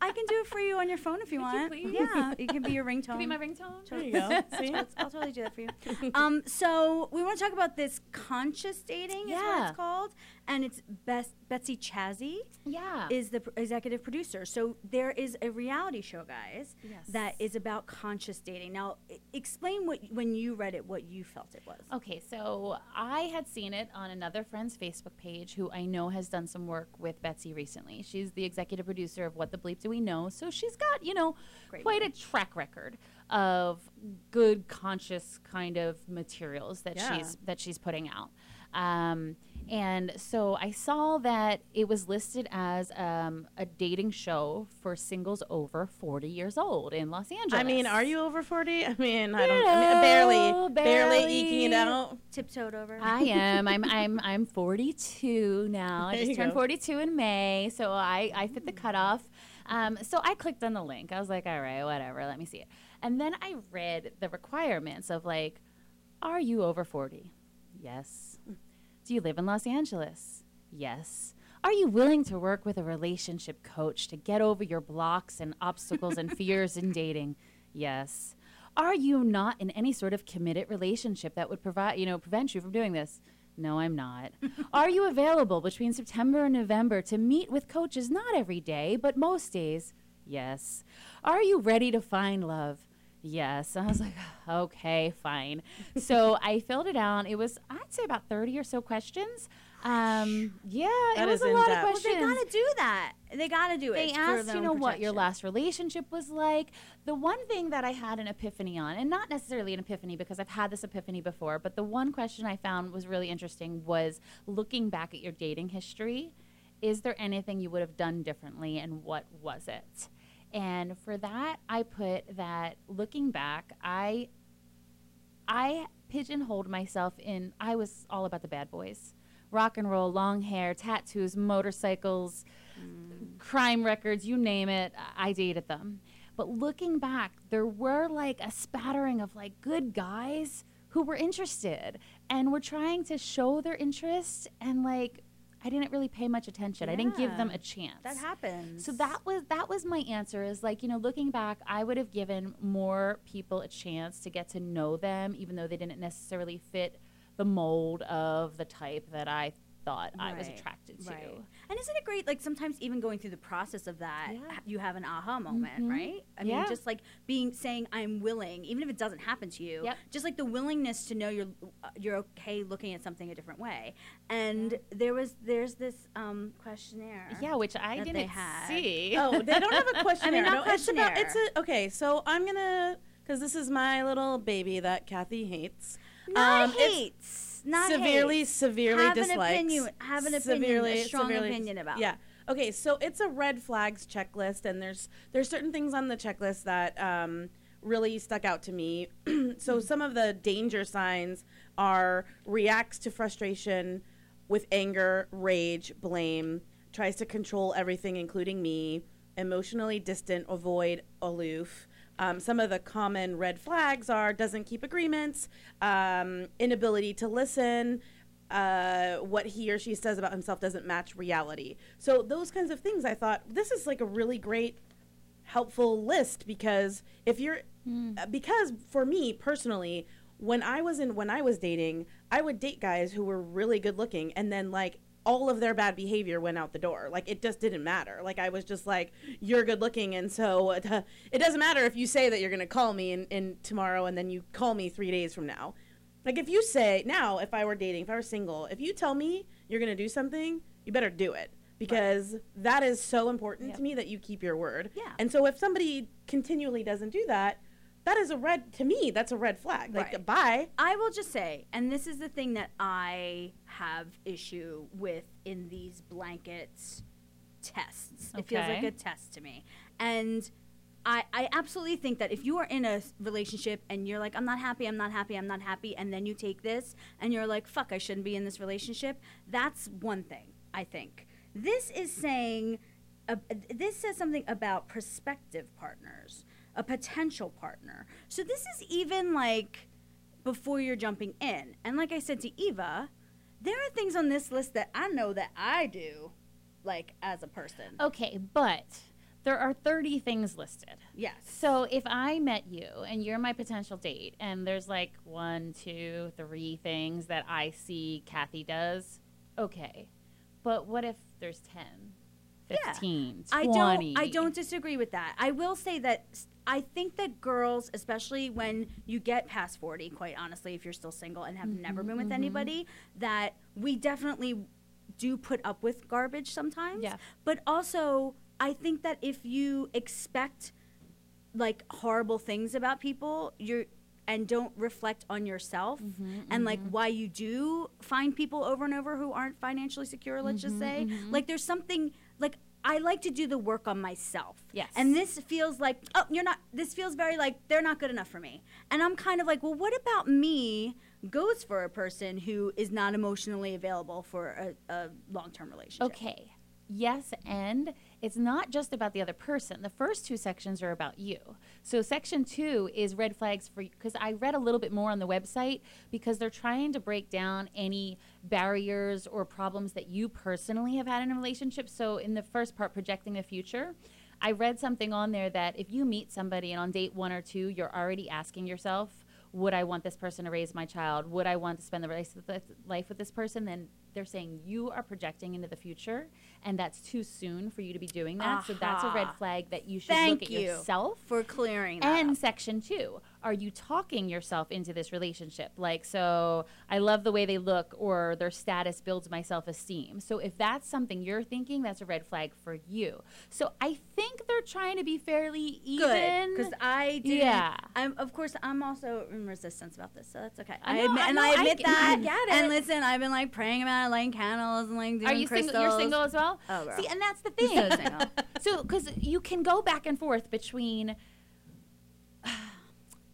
I can do it for you on your phone if you want. please? Yeah, it can be your ringtone. (laughs) Could be my ringtone. There you go. (laughs) See? I'll, I'll totally do that for you. Um, so we want to talk about this conscious dating. Is what Yeah. it's called, and it's Bes- Betsy Chazzy. Yeah. is the pr- executive producer. So there is a reality show, guys, Yes. that is about conscious dating. Now, I- explain what when you read it, what you felt it was. Okay, so I had seen it on another friend's Facebook page who I know has done some work with Betsy recently. She's the executive producer of What the Bleep Do We Know? So she's got, you know, Great quite a track record of good conscious kind of materials that Yeah. she's that she's putting out. Um, and so I saw that it was listed as um, a dating show for singles over 40 years old in Los Angeles. I mean, are you over 40? I mean, I don't You I mean, barely, know, barely eking it out. Tiptoed over. I am. I'm. I'm. (laughs) I'm 42 now. I just turned go. 42 in May, so I I fit the cutoff. Um, so I clicked on the link. I was like, all right, whatever. Let me see it. And then I read the requirements of like, are you over 40? Yes. Do you live in Los Angeles? Yes. Are you willing to work with a relationship coach to get over your blocks and obstacles and (laughs) fears in dating? Yes. Are you not in any sort of committed relationship that would provide, you know, prevent you from doing this? No, I'm not. (laughs) Are you available between September and November to meet with coaches not every day, but most days? Yes. Are you ready to find love? Yes. I was like, (sighs) okay, fine. so (laughs) I filled it out. It was, I'd say, about 30 or so questions. Um, yeah, That it was a lot of in-depth. Well, questions. they gotta do that. They gotta do it. They asked, you know, what your last relationship was like. The one thing that I had an epiphany on, and not necessarily an epiphany because I've had this epiphany before, but the one question I found was really interesting was looking back at your dating history, is there anything you would have done differently and what was it? And for that, I put that looking back, I I pigeonholed myself in I was all about the bad boys. Rock and roll, long hair, tattoos, motorcycles, mm. crime records, you name it, I I dated them. But looking back, there were like a spattering of like good guys who were interested and were trying to show their interest and like I didn't really pay much attention. I didn't give them a chance. That happens. So that was that was my answer is like, you know, looking back, I would have given more people a chance to get to know them even though they didn't necessarily fit the mold of the type that I thought I was attracted to. Right. And isn't it great? Like sometimes even going through the process of that, Yeah. you have an aha moment, Mhm. right? I mean, just like being saying I'm willing, even if it doesn't happen to you. Yep. Just like the willingness to know you're uh, you're okay looking at something a different way. And there was there's this um, questionnaire. Yeah, which I didn't see. Oh, they (laughs) don't have a questionnaire. not no, it's about it's a okay. So I'm gonna because this is my little baby that Kathy hates. Not Um, it's. Not severely, hates. severely have dislikes. An opinion, have an opinion, severely, a strong severely- opinion about. Yeah. Okay, so it's a red flags checklist, and there's there's certain things on the checklist that um, really stuck out to me. (clears throat) so some of the danger signs are reacts to frustration with anger, rage, blame, tries to control everything, including me, emotionally distant, avoid, aloof. Um, some of the common red flags are doesn't keep agreements, um, inability to listen, uh, what he or she says about himself doesn't match reality. So those kinds of things, I thought this is like a really great, helpful list because if you're, uh, because for me personally, when I was in when I was dating, I would date guys who were really good looking, and then like all of their bad behavior went out the door. Like it just didn't matter. Like I was just like, you're good looking, and so uh, (laughs) it doesn't matter if you say that you're gonna call me in, in tomorrow, and then you call me three days from now. Like if you say now, if I were dating, if I were single, if you tell me you're gonna do something, you better do it because that is so important to me that you keep your word. Yeah. And so if somebody continually doesn't do that, that is a red to me. That's a red flag. Like Right. bye. I will just say, and this is the thing that I have issue with in these blankets tests. It feels like a test to me. And I, I absolutely think that if you are in a relationship and you're like, I'm not happy, I'm not happy, I'm not happy, and then you take this and you're like, fuck, I shouldn't be in this relationship, that's one thing, I think. This is saying, uh, this says something about prospective partners. A potential partner. So this is even like before you're jumping in. And like I said to Eva, there are things on this list that I know that I do, like as a person. Okay, but there are 30 things listed. Yes. So if I met you and you're my potential date, and there's like one, two, three things that I see Kathy does, okay. But what if there's 10, 15, 20? I don't I don't disagree with that. I will say that I think that girls, especially when you get past 40, quite honestly, if you're still single and have never been with mhm. anybody, that we definitely do put up with garbage sometimes. Yeah. But also, I think that if you expect like horrible things about people, you're and don't reflect on yourself and like why you do find people over and over who aren't financially secure, let's just Mhm, say. mhm. Like there's something I like to do the work on myself. Yes. And this feels like, oh, you're not, this feels very like, they're not good enough for me. And I'm kind of like, well, what about me goes for a person who is not emotionally available for a, a long term relationship? Okay. Yes, and it's not just about the other person. The first two sections are about you. So section two is red flags for because I read a little bit more on the website because they're trying to break down any barriers or problems that you personally have had in a relationship. So in the first part, projecting the future. I read something on there that if you meet somebody and on date one or two, you're already asking yourself, would I want this person to raise my child? Would I want to spend the rest of the life with this person? Then they're saying you are projecting into the future, and that's too soon for you to be doing that. So that's a red flag that you should Thank look at you yourself for clearing that. and section two, are you talking yourself into this relationship? Like, so I love the way they look, or their status builds my self esteem. So if that's something you're thinking, that's a red flag for you. So I think they're trying to be fairly even. Because I did. Yeah. I'm of course I'm also in resistance about this, so that's okay. I I, admit, I know, I I admit g- that. I get it. And listen, I've been like praying about it, lighting candles, and like doing Are you single? You're single as well. Oh, girl. See, and that's the thing. (laughs) so, because you can go back and forth between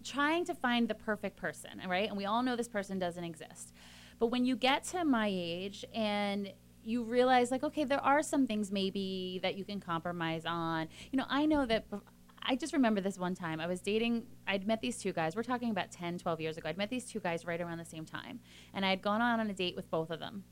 trying to find the perfect person, right? And we all know this person doesn't exist. But when you get to my age and you realize, like, okay, there are some things maybe that you can compromise on. You know, I know that. I just remember this one time. I was dating, I'd met these two guys. We're talking about 10, 12 years ago. I'd met these two guys right around the same time. And I had gone on on a date with both of them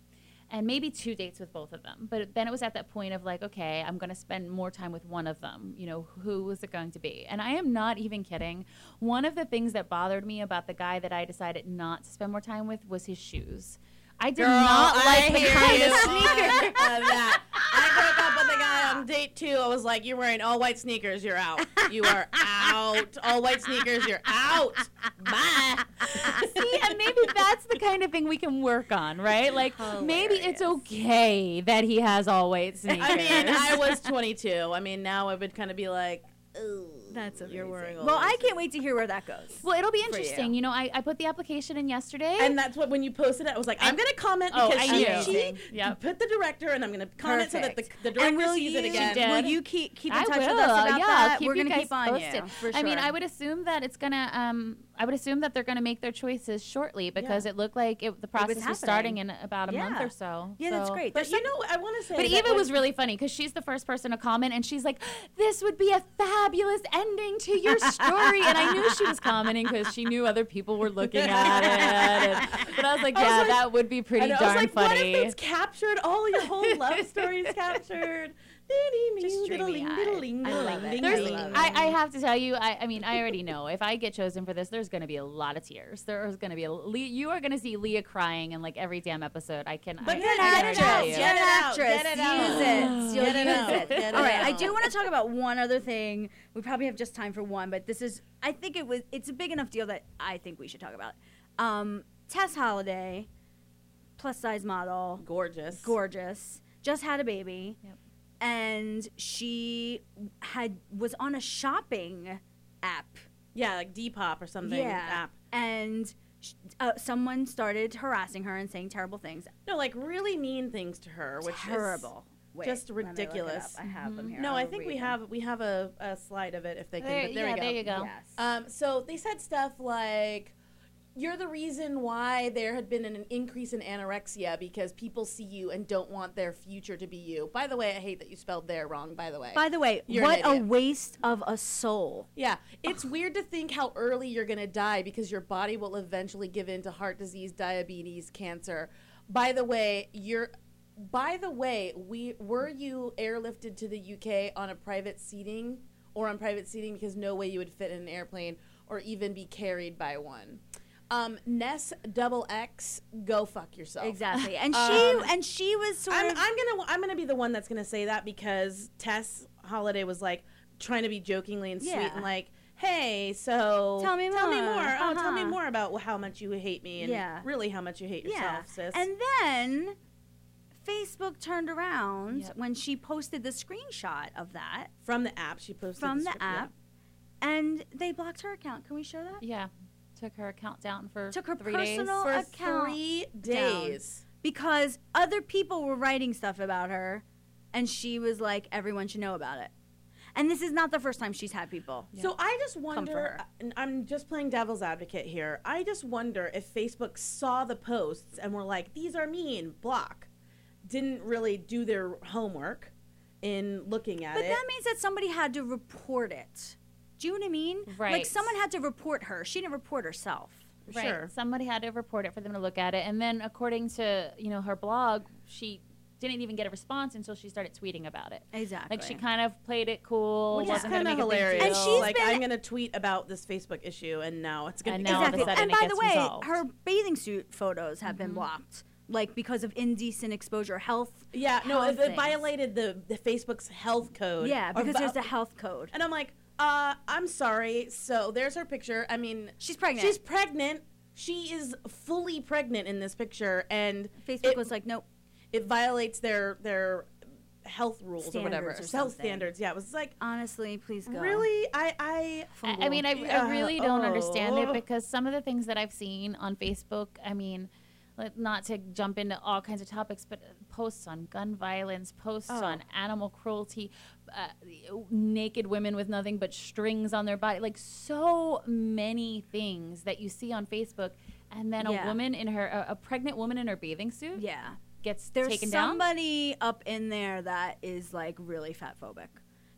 and maybe two dates with both of them. But then it was at that point of like, okay, I'm going to spend more time with one of them. You know, who was it going to be? And I am not even kidding. One of the things that bothered me about the guy that I decided not to spend more time with was his shoes. I did Girl, not I like the kind of sneaker. that. I up with a guy on date two. I was like, "You're wearing all white sneakers. You're out. You are (laughs) out. All white sneakers. You're out. Bye." (laughs) See, and maybe that's the kind of thing we can work on, right? Like maybe it's okay that he has all white sneakers. I mean, I was 22. I mean, now I would kind of be like, That's You're wearing all Well, I can't wait to hear where that goes. Well, it'll be for you. interesting. You. know, I, I put the application in yesterday. And that's what when you posted it, I was like, I'm gonna comment Oh, because I she, knew. she Yep. put the director, and I'm gonna comment so that the, the director and will sees you, it again. Will you keep keep in I touch will. with us about yeah, that? I'll keep We're you gonna guys keep on posted. you. For I mean. I would assume that it's gonna. Um, I would assume that they're gonna make their choices shortly because it looked like it, the process was, happening. starting in about a month or so. Yeah, that's great. But you know, I want to say, But Eva was really funny because she's the first person to comment, and she's like, "This would be a fabulous ending to your story." and I knew she was commenting because she knew other people were looking at it. And, but I was like, I was "Yeah, like- that would be pretty I know, I darn was like, funny." What if it's captured? All your whole love stories captured. Just dreamy. I love it. I. I, I have to tell you, I, I mean, I already know. If I get chosen for this, there's going to be a lot of tears. There's going to be a, you are going to see Leah crying in like every damn episode. I can. But I, get I can out, already Jess, tell you. get it out, actress. get it out. Use it. You'll Get it use out, it. get it All right, I do want to talk about one other thing. We probably have just time for one, but this is I think it was it's a big enough deal that I think we should talk about. Um, Tess Holliday, plus size model, gorgeous, gorgeous, just had a baby, Yep. And she had was on a shopping app. Yeah, like Depop or something. yeah, App. and. sh- Uh, someone started harassing her and saying terrible things. No, like really mean things to her, which Terrible. is Wait, just let me look it ridiculous. up. I have them here. No, I'll I think we them. have we have a, a slide of it if they can. There- but there yeah, we go. there you go. Yes. Um, so they said stuff like, you're the reason why there had been an increase in anorexia because people see you and don't want their future to be you. By the way, I hate that you spelled there wrong. By the way. By the way, You're what a waste of a soul. Yeah, it's weird to think how early you're going to die because your body will eventually give in to heart disease, diabetes, cancer. By the way, you're by the way, we were you airlifted to the UK on a private seating or on private seating because no way you would fit in an airplane or even be carried by one. Um, Ness double X, go fuck yourself. Exactly. (laughs) And she Um, and she was sort I'm, of I'm gonna I'm gonna be the one that's gonna say that because Tess Holliday was like trying to be jokingly and sweet Yeah. and like, hey, so Tell me tell me more. more. Oh, tell me Uh-huh. more about how much you hate me and Yeah. really how much you hate yourself, yeah. sis. And then Facebook turned around when she posted the screenshot of that from the app, she posted from the the sc- yeah. app, and they blocked her account. Can we show that? Yeah. Took her account down for Took her three personal days. account three down days. because other people were writing stuff about her, and she was like, everyone should know about it. And this is not the first time she's had people. So I just wonder, uh, I'm just playing devil's advocate here. I just wonder if Facebook saw the posts and were like, these are mean, block. Didn't really do their homework in looking at But it. But that means that somebody had to report it. Do you know what I mean? Right. Like someone had to report her. She didn't report herself. Right. Somebody had to report it for them to look at it, and then according to you know her blog, she didn't even get a response until she started tweeting about it. Exactly. Like she kind of played it cool. Which is wasn't gonna kind of make a big hilarious. And she's like, I'm going to tweet about this Facebook issue, and now it's going And to now all of a exactly. and by the way, resolved. her bathing suit photos have been mm-hmm. blocked, like because of indecent exposure, health. Yeah, no, it, it violated the, the Facebook's health code. Yeah, because vi- there's a health code. And I'm like, uh, I'm sorry. So there's her picture. I mean, she's pregnant. She's pregnant. She is fully pregnant in this picture, and Facebook it- was like, nope. It violates their their health rules or whatever, Standards or health standards. Yeah, it was like honestly, please go. really. I I I, I mean, I, Yeah, I really don't understand it oh. because some of the things that I've seen on Facebook, I mean, like, not to jump into all kinds of topics, but posts on gun violence, posts Oh. on animal cruelty, uh, naked women with nothing but strings on their body, like so many things that you see on Facebook, and then Yeah. a woman in her, a, a pregnant woman in her bathing suit, yeah, gets There's taken down. somebody up in there that is like really fat phobic.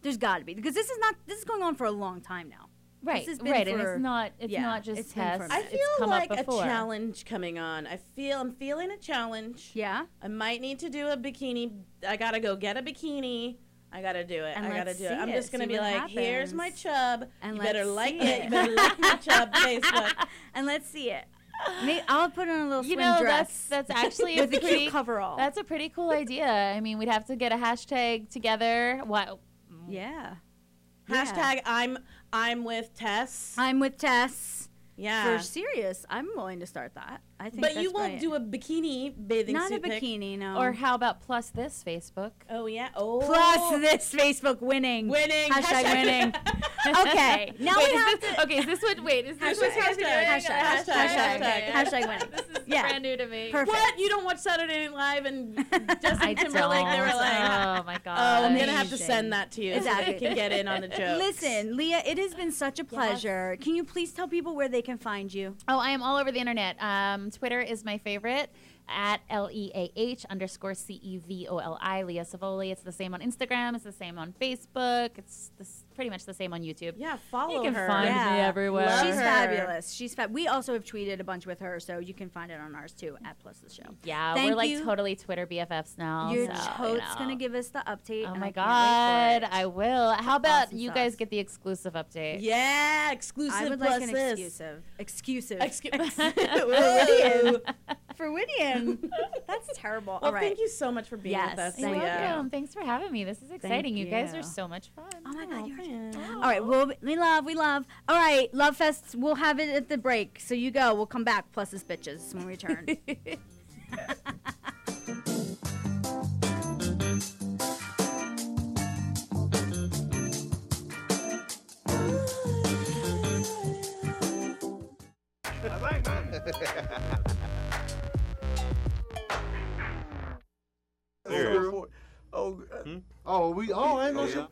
There's got to be because this is not. This is going on for a long time now. Right, This has been right, and it's not- it's yeah, not just it's been for a Tess. I minute. feel come up like a challenge coming on. I feel I'm feeling a challenge. Yeah. I might need to do a bikini. I gotta go get a bikini. I gotta do it. And I gotta do it. I'm just gonna be what like, here's my chub. And you better like see it. You better like my chub (laughs) Facebook. and let's see it. (laughs) May I'll put on a little you swim know dress. that's that's actually (laughs) with a a pretty cute coverall. That's a pretty cool idea. I mean, we'd have to get a hashtag together. What? yeah. Hashtag I'm I'm with Tess. I'm with Tess. Yeah. For serious, I'm willing to start that. I think. But that's you won't brilliant. do a bikini bathing Not a suit pic. bikini, no. Or how about plus this Facebook? Oh yeah. Oh. Plus this Facebook winning. Winning. Hashtag, Hashtag- winning. (laughs) okay. Now wait, we have this, to. okay, is this what? Wait, is this Hashtag, what we're doing? hashtag, hashtag, hashtag, okay. hashtag winning. (laughs) This is Yeah. brand new to me. Perfect. What? You don't watch Saturday Night Live and (laughs) Justin Timberlake? They were like, oh my god. Oh, I'm gonna have to send that to you so Exactly. they can get in on the joke. Listen, Leah, it has been such a pleasure. Can you please tell people where they can find you? Oh, I am all over the internet. Um, Twitter is my favorite at L E A H underscore C E V O L I, Leah Cevoli. It's the same on Instagram. It's the same on Facebook. It's this, pretty much the same on YouTube. Yeah, follow her. You can her. find Yeah. me everywhere. Love She's her. fabulous. She's fab. We also have tweeted a bunch with her, so you can find it on ours too at Plus the Show. Yeah, Thank we're like you. totally Twitter BFFs now. Your so, you totes know. gonna give us the update. Oh my I god, wait for it. I will. How about Awesome you sauce. guys get the exclusive update? Yeah, exclusive I would plus like an this. exclusive. Exclusive. Excuse. (laughs) (laughs) Whittian. (laughs) For Whittian. That's terrible. Well, All right. thank you so much for being Yes, with us. thank You're you. welcome. Thanks for having me. This is exciting. You. guys are so much fun. Oh my god, you're man. All right, well, we love, we love. All right, Love Fest, we'll have it at the break. So you go. We'll come back, plus his bitches, when we return. (laughs)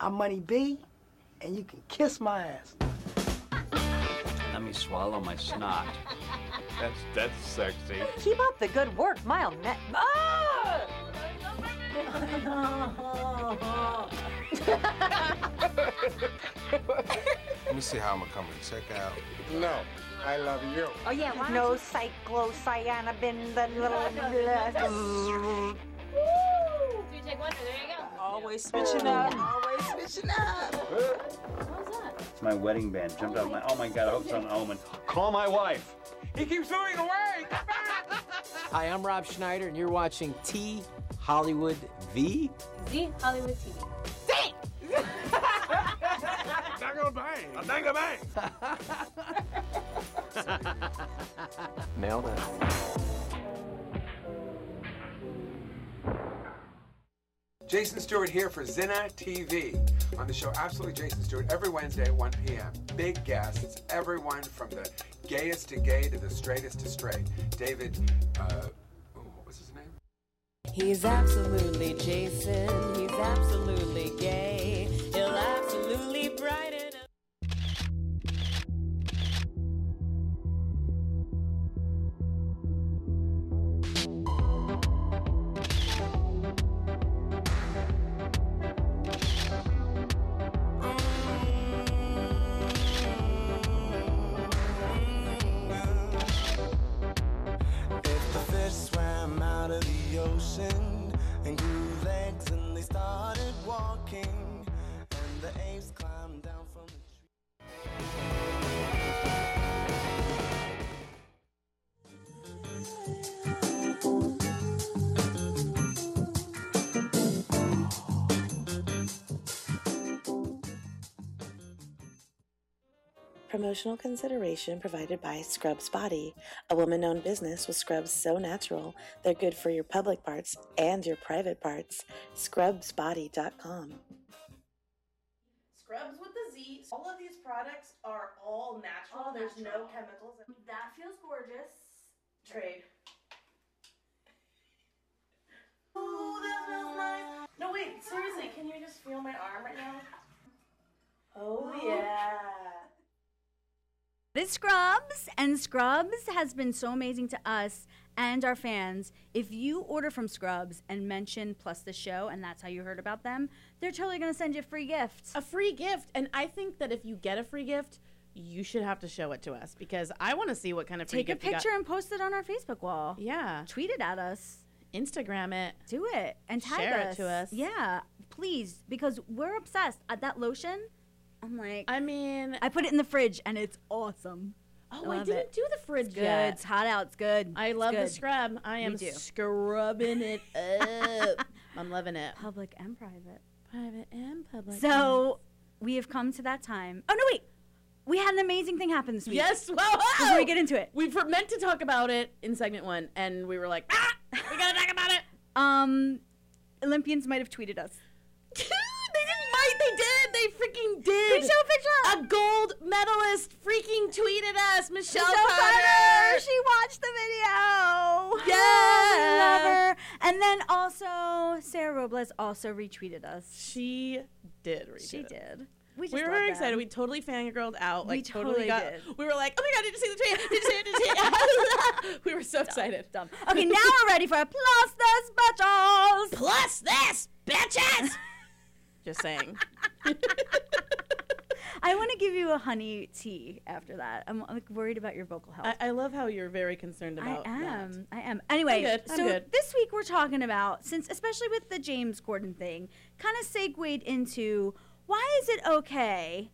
I'm Money B, and you can kiss my ass. Let me swallow my snot. That's that's sexy. Keep up the good work, Mile Net. Ah! Let me see how I'm gonna come and check out. No, I love you. Oh yeah, no cyclocyanabin, the little. (laughs) Three, take one. There you go. Always switching up. Always switching up. What was that? It's my wedding band. Jumped out of my. Oh my god! I hope it's not an omen. Call my wife. He keeps moving away. Hi, I'm Rob Schneider, and you're watching T Hollywood V. Z Hollywood TV. Dango bang. A dango bang. (laughs) Nailed it. Jason Stuart here for Zinna TV. On the show Absolutely Jason Stuart every Wednesday at 1 p.m. Big guests, everyone from the gayest to gay to the straightest to straight. David, uh, oh, what was his name? He's absolutely Jason. He's absolutely gay. He'll absolutely brighten Promotional consideration provided by Scrubz Body, a woman owned business with scrubs so natural they're good for your public parts and your private parts. ScrubzBody.com. Scrubs with the Z. All of these products are all natural. All There's natural. no chemicals. That feels gorgeous. Trade. Ooh, that smells nice. No, wait, seriously, can you just feel my arm right now? Oh, oh. yeah. This Scrubs and Scrubs has been so amazing to us and our fans. If you order from Scrubs and mention plus the show, and that's how you heard about them, they're totally gonna send you a free gift. A free gift. And I think that if you get a free gift, you should have to show it to us because I want to see what kind of free Take a gift you got. picture and post it on our Facebook wall. Yeah. Tweet it at us. Instagram it. Do it and tag Share it us. to us. Yeah, please, because we're obsessed. Uh, that lotion, I'm like. I mean, I put it in the fridge and it's awesome. Oh, I I, didn't it. do the fridge It's good. yet. It's hot out. It's good. I It's love the scrub. I am scrubbing it (laughs) up. I'm loving it. Public and private. Private and public. So we have come to that time. Oh no, wait. We had an amazing thing happen this week. Yes, well, Before we get into it, we were meant to talk about it in segment one, and we were like, ah, we gotta talk about it. (laughs) um, Olympians might have tweeted us. They didn't might. They did. They freaking did. You show a picture? A gold medalist freaking tweeted us, Michelle, Michelle Carter. Carter. She watched the video. Yeah. love her. And then also Sarah Robles also retweeted us. She did. Retweet She it. did. We, We were very them. excited. We totally fangirled out. We Like totally got. did. We were like, "Oh my god! Did you see the tweet? Did you see it? Did you see it?" (laughs) (laughs) we were so excited. Dumb. Okay, now we're ready for plus this bitches. Plus this, bitches. (laughs) Just saying. (laughs) I want to give you a honey tea after that. I'm like worried about your vocal health. I, I love how you're very concerned about. I that. am. I am. Anyway, good, I'm so good. this week we're talking about since especially with the James Corden thing, kind of segued into why is it okay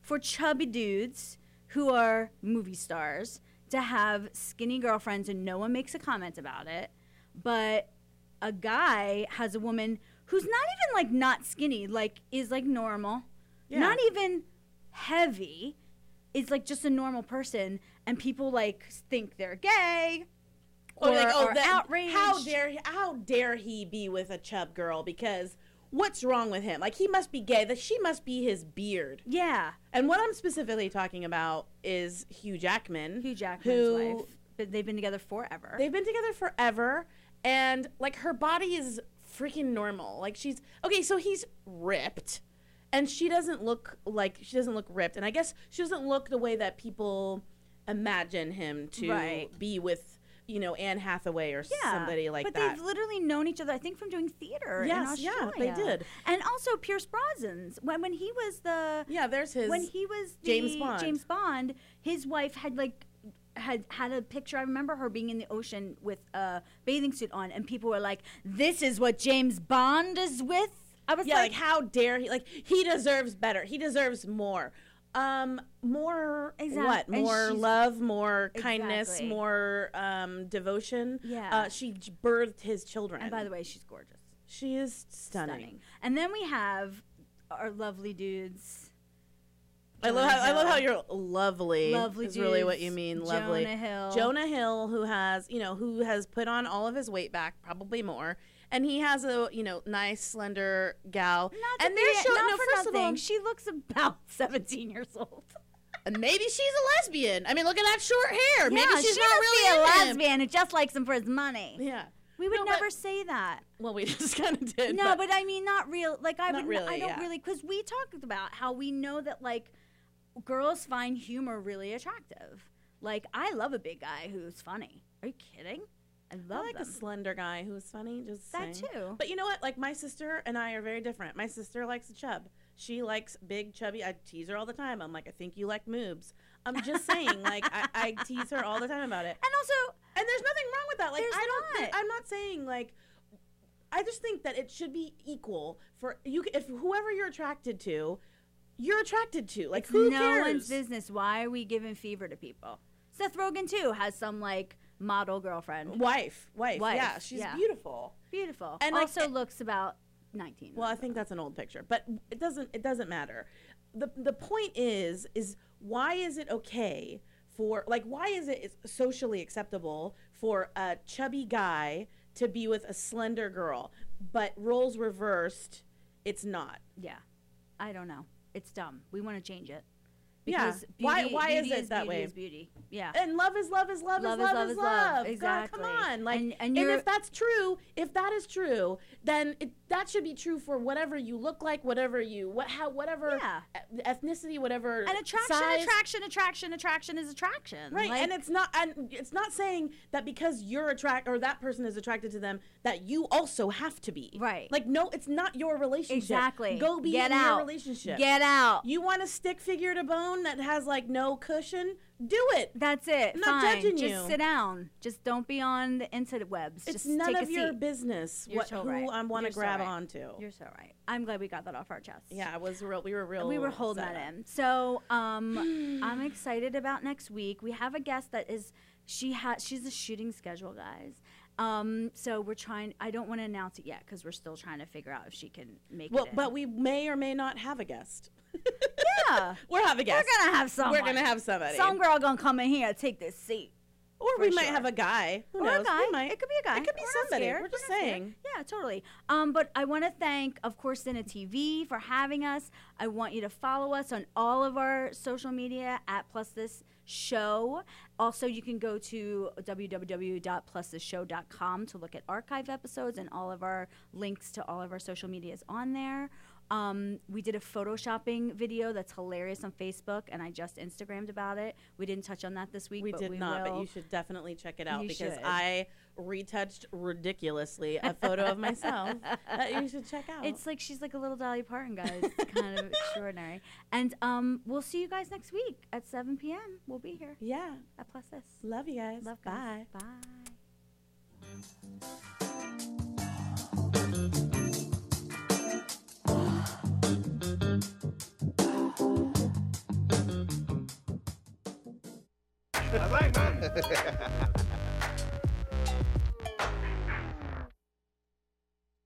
for chubby dudes who are movie stars to have skinny girlfriends and no one makes a comment about it, but a guy has a woman who's not even like not skinny, like is like normal, Yeah. not even heavy, is like just a normal person, and people like think they're gay. Oh, or, Or, like, oh, that- outraged. How dare he, how dare he be with a chub girl? Because what's wrong with him? Like he must be gay. That she must be his beard. Yeah. And what I'm specifically talking about is Hugh Jackman. Hugh Jackman's who wife. They've been together forever. They've been together forever, and like her body is freaking normal. Like she's okay. So he's ripped, and she doesn't look like she doesn't look ripped. And I guess she doesn't look the way that people imagine him to Right. be with you know Anne Hathaway or Yeah, somebody like but that. But they've literally known each other. I think from doing theater. Yes, yeah, they did. And also Pierce Brosnan's when when he was the yeah, there's his when he was the James Bond. James Bond, his wife had like had had a picture. I remember her being in the ocean with a bathing suit on, and people were like, "This is what James Bond is with." I was yeah, like, like, how dare he? Like he deserves better. He deserves more. Um, more Exact- what? More love, more kindness, more um devotion. Yeah. Uh, she birthed his children. And by the way, she's gorgeous. she is stunning. And then we have our lovely dudes. I love how I love how you're lovely. Lovely is really what you mean. Lovely. Jonah Hill. Jonah Hill, who has you know who has put on all of his weight back, probably more, and he has a you know nice slender gal. Not and they're showing no first of all, she looks about (laughs) 17 years old. maybe she's a lesbian. I mean, look at that short hair. maybe Yeah, she's she not really a him. lesbian who just likes him for his money. Yeah. We would No, but- never say that. Well, we (laughs) just kind of did. No, but, I mean, not real. Like I Not would. n- I really, don't yeah. really because we talked about how we know that like girls find humor really attractive. Like I love a big guy who's funny. Are you kidding? I I love like them. a slender guy who's funny. Just That saying. too. But you know what? Like my sister and I are very different. My sister likes a chub. She likes big, chubby. I tease her all the time. I'm like, I think you like moobs. I'm just saying, like, I, I (laughs) tease her all the time about it. And also, and there's nothing wrong with that. Like, I don't. not. I'm not saying like. I just think that it should be equal for you. If whoever you're attracted to, you're attracted to. Like, it's who no cares? one's business. Why are we giving fever to people? Seth Rogen too has some like model girlfriend, Wife, wife, Wife, yeah, she's yeah. beautiful. beautiful, And, and like, also looks about 19. Well, I think that's an old picture, but it doesn't it doesn't matter. The the point is is why is it okay for like why is it socially acceptable for a chubby guy to be with a slender girl, but roles reversed, it's not. Yeah, I don't know. It's dumb. We want to change it. Yeah. Because Why- beauty- why is beauty it that beauty way? Is beauty. Yeah. And love is love is love, Love is is love love is is love. love. God, come on. Like And- and and, if that's true, if that is true, then it, that should be true for whatever you look like, whatever you what how whatever e- ethnicity, whatever And attraction, size. attraction, attraction, attraction is attraction. Right, Like, and it's not, and it's not saying that because you're attract or that person is attracted to them that you also have to be. Right. Like, no, it's not your relationship. Exactly. Go be Get in out. your relationship. Get out. You want a stick figure to bone that has like no cushion? Do it. That's it. I'm not Fine. judging Just you. sit down. Just don't be on the interwebs. It's Just none take of a your seat. business You're what so who right. I want You're to so grab right. onto. You're so right. I'm glad we got that off our chest. Yeah, it was real. We were real. we were holding that in. So um, I'm excited about next week. We have a guest that is she has she's a shooting schedule, guys. Um, so we're trying. I don't want to announce it yet because we're still trying to figure out if she can make Well, it. in. but we may or may not have a guest. yeah, (laughs) we'll have a guest. We're gonna have someone. We're gonna have somebody. Some girl gonna come in here and take this seat. Or we might sure. have a guy. Who Or knows? a guy. We might. It could be a guy. It could be We're somebody. We're just scared. saying. Yeah, totally. Um, but I want to thank, of course, Cine TV for having us. I want you to follow us on all of our social media at Plus This Show. Also, you can go to www.plusthisshow.com to look at archive episodes and all of our links to all of our social medias on there. Um, we did a photoshopping video that's hilarious on Facebook, and I just Instagrammed about it. We didn't touch on that this week. We but did we not, will. but you should definitely check it out You because should. I retouched ridiculously a photo of myself (laughs) that you should check out. It's like she's like a little Dolly Parton, guys. It's kind of (laughs) extraordinary. And um, we'll see you guys next week at 7 p.m. We'll be here. Yeah. At Plus This. Love you guys. Love guys. Bye. Bye. (laughs) I like that.